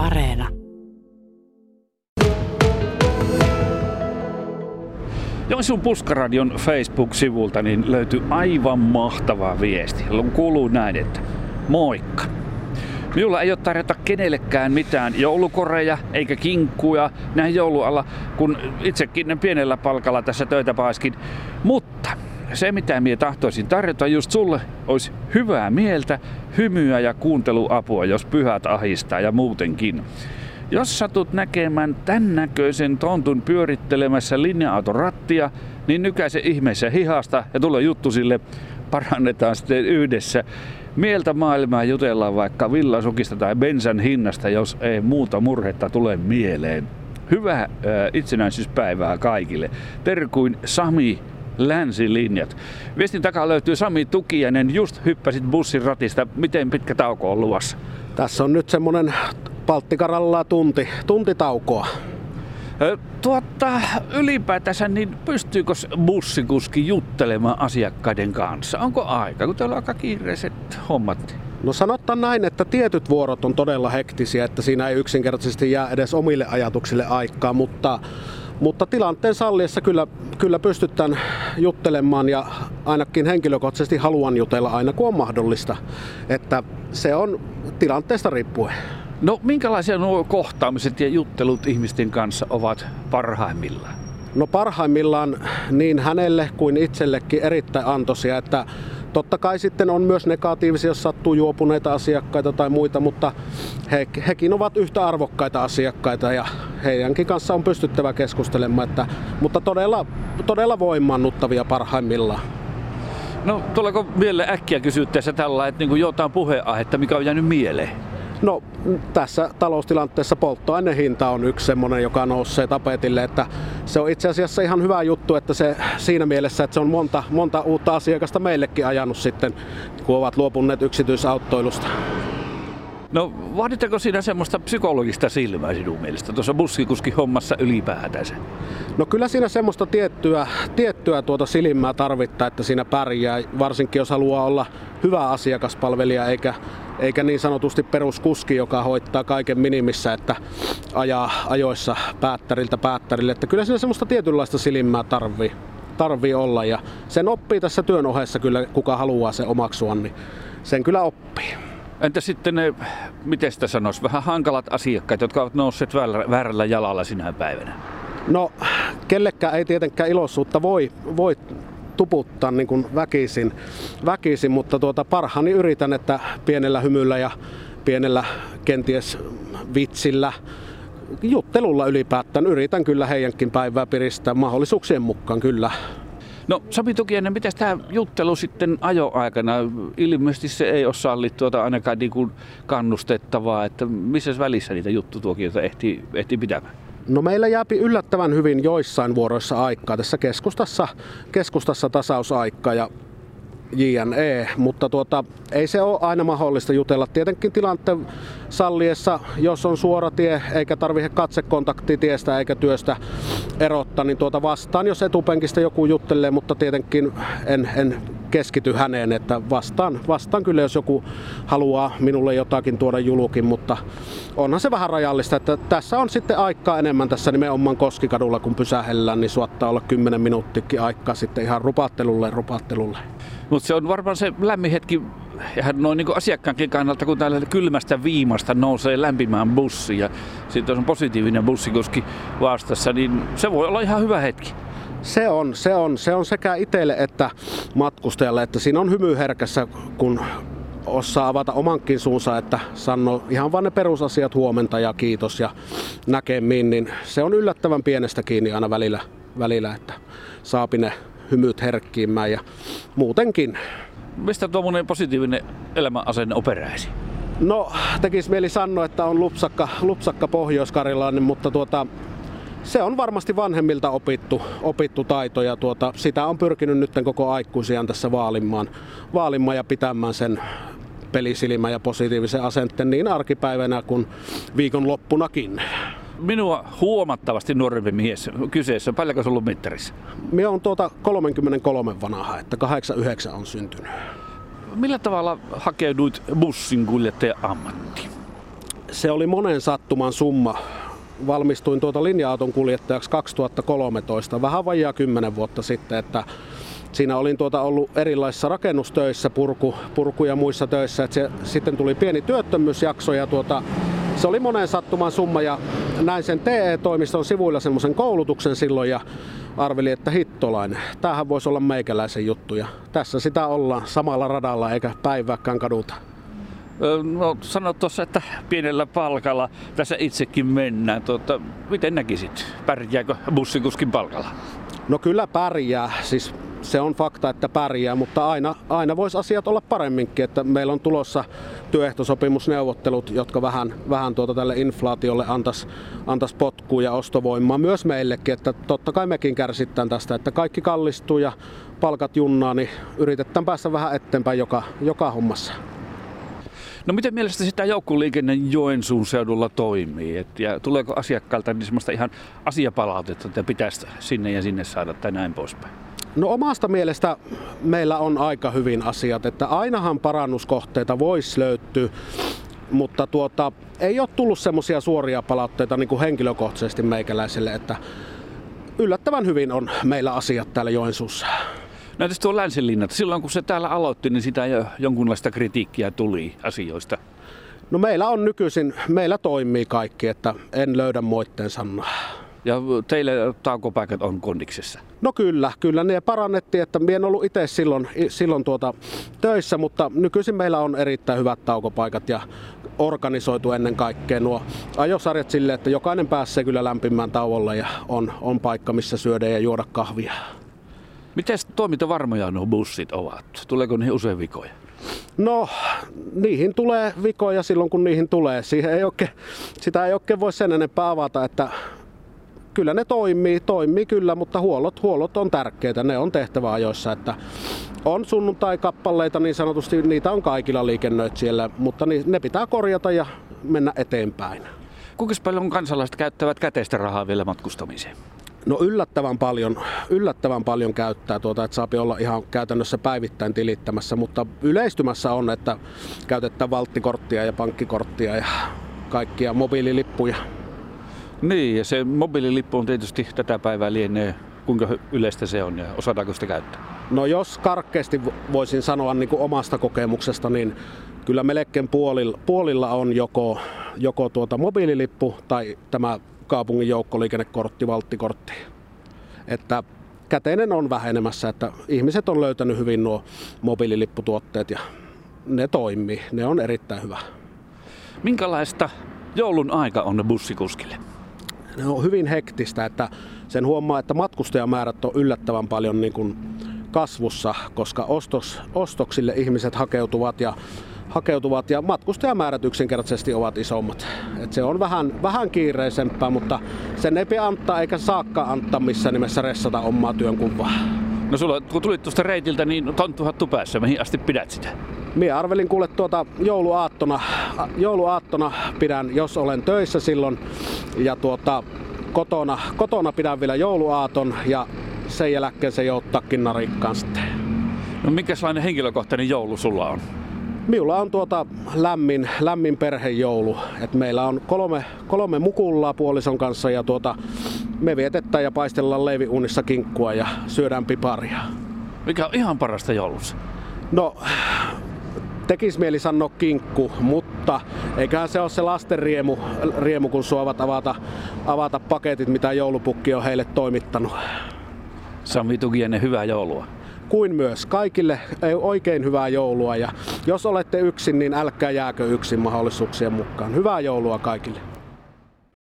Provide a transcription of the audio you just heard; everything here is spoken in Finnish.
Areena. Joensuun Puskaradion Facebook-sivulta niin löytyy aivan mahtava viesti. Jolloin kuuluu näin, että moikka. Minulla ei ole tarjota kenellekään mitään joulukoreja eikä kinkkuja näin joulualla, kun itsekin pienellä palkalla tässä töitä paiskin. Mutta se, mitä minä tahtoisin tarjota just sulle, olisi hyvää mieltä, hymyä ja kuunteluapua, jos pyhät ahistaa ja muutenkin. Jos satut näkemään tämän näköisen tontun pyörittelemässä linja-auton rattia, niin nykäise ihmeessä hihasta ja tule juttu sille, parannetaan sitten yhdessä. Mieltä maailmaa jutellaan vaikka villasukista tai bensan hinnasta, jos ei muuta murhetta tule mieleen. Hyvää itsenäisyyspäivää kaikille. Terkuin Sami länsilinjat. Viestin takaa löytyy Sami Tukiainen. Just hyppäsit bussin ratista. Miten pitkä tauko on luvassa? Tässä on nyt semmonen Palttikaralla tunti, tunti taukoa. Tuotta, ylipäätänsä, niin pystyykö bussikuski juttelemaan asiakkaiden kanssa? Onko aika, kun teillä on aika kiireiset hommat? No sanottaan näin, että tietyt vuorot on todella hektisiä, että siinä ei yksinkertaisesti jää edes omille ajatuksille aikaa, mutta mutta tilanteen salliessa kyllä, kyllä pystytään juttelemaan ja ainakin henkilökohtaisesti haluan jutella aina kun on mahdollista. Että se on tilanteesta riippuen. No minkälaisia nuo kohtaamiset ja juttelut ihmisten kanssa ovat parhaimmillaan? No parhaimmillaan niin hänelle kuin itsellekin erittäin antoisia, että Totta kai sitten on myös negatiivisia, jos sattuu juopuneita asiakkaita tai muita, mutta he, hekin ovat yhtä arvokkaita asiakkaita ja heidänkin kanssa on pystyttävä keskustelemaan, että, mutta todella, todella voimannuttavia parhaimmillaan. No tuleeko mieleen äkkiä kysyttäessä tällä, että niin jotain puheenaihetta, mikä on jäänyt mieleen? No tässä taloustilanteessa polttoaineen hinta on yksi semmoinen, joka nousee tapetille, että se on itse asiassa ihan hyvä juttu, että se siinä mielessä, että se on monta, monta uutta asiakasta meillekin ajanut sitten, kun ovat luopuneet yksityisautoilusta. No vaaditteko siinä semmoista psykologista silmää sinun mielestä tuossa bussikuski hommassa ylipäätänsä? No kyllä siinä semmoista tiettyä, tiettyä tuota silmää tarvittaa, että siinä pärjää, varsinkin jos haluaa olla hyvä asiakaspalvelija eikä, eikä niin sanotusti peruskuski, joka hoittaa kaiken minimissä, että ajaa ajoissa päättäriltä päättärille. Että kyllä siinä semmoista tietynlaista silmää tarvii, tarvii olla ja sen oppii tässä työn ohessa kyllä, kuka haluaa se omaksua, niin sen kyllä oppii. Entä sitten ne, miten sitä sanoisi, vähän hankalat asiakkaat, jotka ovat nousseet väärällä jalalla sinä päivänä? No, kellekään ei tietenkään iloisuutta voi, voi tuputtaa niin kuin väkisin, väkisin, mutta tuota, parhaani yritän, että pienellä hymyllä ja pienellä kenties vitsillä, juttelulla ylipäätään yritän kyllä heidänkin päivää piristää mahdollisuuksien mukaan kyllä. No Sami Tukienen, miten tämä juttelu sitten ajoaikana? Ilmeisesti se ei ole sallittua tai ainakaan niin kuin kannustettavaa, että missä välissä niitä juttutuokioita ehtii, ehtii pitämään? No meillä jääpi yllättävän hyvin joissain vuoroissa aikaa. Tässä keskustassa, keskustassa tasausaika ja JNE, mutta tuota, ei se ole aina mahdollista jutella. Tietenkin tilanteen salliessa, jos on suora tie eikä tarvitse katsekontakti tiestä eikä työstä erottaa, niin tuota vastaan, jos etupenkistä joku juttelee, mutta tietenkin en, en keskity häneen, että vastaan, vastaan kyllä, jos joku haluaa minulle jotakin tuoda julukin, mutta onhan se vähän rajallista, että tässä on sitten aikaa enemmän tässä nimenomaan Koskikadulla, kun pysähellään, niin suottaa olla 10 minuuttikin aikaa sitten ihan rupattelulle rupattelulle. Mutta se on varmaan se lämmin hetki ihan noin niin asiakkaankin kannalta, kun täällä kylmästä viimasta nousee lämpimään bussi ja sitten on positiivinen bussikoski vastassa, niin se voi olla ihan hyvä hetki. Se on, se on, se on sekä itselle että matkustajalle, että siinä on hymy herkässä, kun osaa avata omankin suunsa, että sanoo ihan vain ne perusasiat huomenta ja kiitos ja näkemiin, niin se on yllättävän pienestä kiinni aina välillä, välillä että saapi ne hymyt herkkiimmään ja muutenkin. Mistä tuommoinen positiivinen elämänasenne on peräisin? No, tekis mieli sanoa, että on lupsakka, lupsakka pohjois mutta tuota, se on varmasti vanhemmilta opittu, opittu taito ja tuota, sitä on pyrkinyt nyt koko aikuisiaan tässä vaalimaan, vaalimaan ja pitämään sen pelisilmä ja positiivisen asenteen niin arkipäivänä kuin viikonloppunakin. Minua huomattavasti nuorempi mies kyseessä. Paljonko se on ollut mittarissa? Minä on tuota 33 vanha, että 89 on syntynyt. Millä tavalla hakeuduit bussin kuljettajan ammattiin? se oli monen sattuman summa. Valmistuin tuota linja-auton kuljettajaksi 2013, vähän vajaa 10 vuotta sitten, että siinä olin tuota ollut erilaisissa rakennustöissä, purku, purku ja muissa töissä. että se, sitten tuli pieni työttömyysjakso ja tuota, se oli monen sattuman summa ja näin sen TE-toimiston sivuilla semmoisen koulutuksen silloin ja arveli, että hittolainen. Tämähän voisi olla meikäläisen juttu ja tässä sitä ollaan samalla radalla eikä päivääkään kaduta. No sanot tuossa, että pienellä palkalla tässä itsekin mennään. Tuota, miten näkisit? Pärjääkö bussikuskin palkalla? No kyllä pärjää. Siis se on fakta, että pärjää, mutta aina, aina voisi asiat olla paremminkin. Että meillä on tulossa työehtosopimusneuvottelut, jotka vähän, vähän tuota tälle inflaatiolle antaisi antais potkua ja ostovoimaa myös meillekin. Että totta kai mekin kärsitään tästä, että kaikki kallistuu ja palkat junnaa, niin yritetään päästä vähän eteenpäin joka, joka hommassa. No miten mielestäsi sitä joukkoliikenne Joensuun seudulla toimii? Et, ja tuleeko asiakkailta niin semmoista ihan asiapalautetta, että pitäisi sinne ja sinne saada tai näin poispäin? No omasta mielestä meillä on aika hyvin asiat, että ainahan parannuskohteita voisi löytyä, mutta tuota, ei ole tullut semmoisia suoria palautteita niin kuin henkilökohtaisesti meikäläiselle, että yllättävän hyvin on meillä asiat täällä Joensuussa. Näytäis tuo Länsinlinnat, silloin kun se täällä aloitti, niin sitä jo jonkunlaista kritiikkiä tuli asioista. No meillä on nykyisin, meillä toimii kaikki, että en löydä moitteen sanaa. Ja teille taukopaikat on kondiksessa? No kyllä, kyllä ne parannettiin, että minä en ollut itse silloin, silloin tuota töissä, mutta nykyisin meillä on erittäin hyvät taukopaikat ja organisoitu ennen kaikkea nuo ajosarjat sille, että jokainen pääsee kyllä lämpimään tauolle ja on, on paikka, missä syödä ja juoda kahvia. Miten toimintavarmoja nuo bussit ovat? Tuleeko niihin usein vikoja? No, niihin tulee vikoja silloin kun niihin tulee. Siihen ei oikein, sitä ei oikein voi sen enempää avata, että kyllä ne toimii, toimii kyllä, mutta huollot, huollot on tärkeitä, ne on tehtävä ajoissa, että on sunnuntai-kappaleita niin sanotusti, niitä on kaikilla liikennöitsijöillä, mutta ne pitää korjata ja mennä eteenpäin. Kuinka paljon kansalaiset käyttävät käteistä rahaa vielä matkustamiseen? No yllättävän paljon, yllättävän paljon käyttää, tuota, että saapi olla ihan käytännössä päivittäin tilittämässä, mutta yleistymässä on, että käytetään valttikorttia ja pankkikorttia ja kaikkia mobiililippuja. Niin, ja se mobiililippu on tietysti tätä päivää lienee kuinka yleistä se on ja osataanko sitä käyttää? No jos karkeasti voisin sanoa niin kuin omasta kokemuksesta, niin kyllä melkein puolilla, puolilla on joko, joko tuota mobiililippu tai tämä kaupungin joukkoliikennekortti, valttikortti. Että käteinen on vähenemässä, että ihmiset on löytänyt hyvin nuo mobiililipputuotteet ja ne toimii. Ne on erittäin hyvä. Minkälaista joulun aika on bussikuskille? Ne on hyvin hektistä, että sen huomaa, että matkustajamäärät on yllättävän paljon niin kuin kasvussa, koska ostos, ostoksille ihmiset hakeutuvat ja hakeutuvat ja matkustajamäärät yksinkertaisesti ovat isommat. Et se on vähän, vähän kiireisempää, mutta sen ei pidä antaa eikä saakka antaa missään nimessä ressata omaa työnkuvaa. No sulla, kun tulit tuosta reitiltä, niin tonttuhattu päässä. Mihin asti pidät sitä? Minä arvelin kuule tuota jouluaattona, jouluaattona pidän, jos olen töissä silloin. Ja tuota, kotona, kotona pidän vielä jouluaaton ja sen jälkeen se jouttakin narikkaan sitten. No minkälainen henkilökohtainen joulu sulla on? Minulla on tuota lämmin, lämmin perhejoulu. Et meillä on kolme, kolme mukullaa puolison kanssa ja tuota, me vietetään ja paistellaan leiviunissa kinkkua ja syödään piparia. Mikä on ihan parasta joulussa? No, tekis mieli sanoa kinkku, mutta eiköhän se ole se lasten riemu, riemu kun suovat avata, avata paketit, mitä joulupukki on heille toimittanut. Sami Tukienen, hyvää joulua kuin myös kaikille oikein hyvää joulua ja jos olette yksin, niin älkää jääkö yksin mahdollisuuksien mukaan. Hyvää joulua kaikille!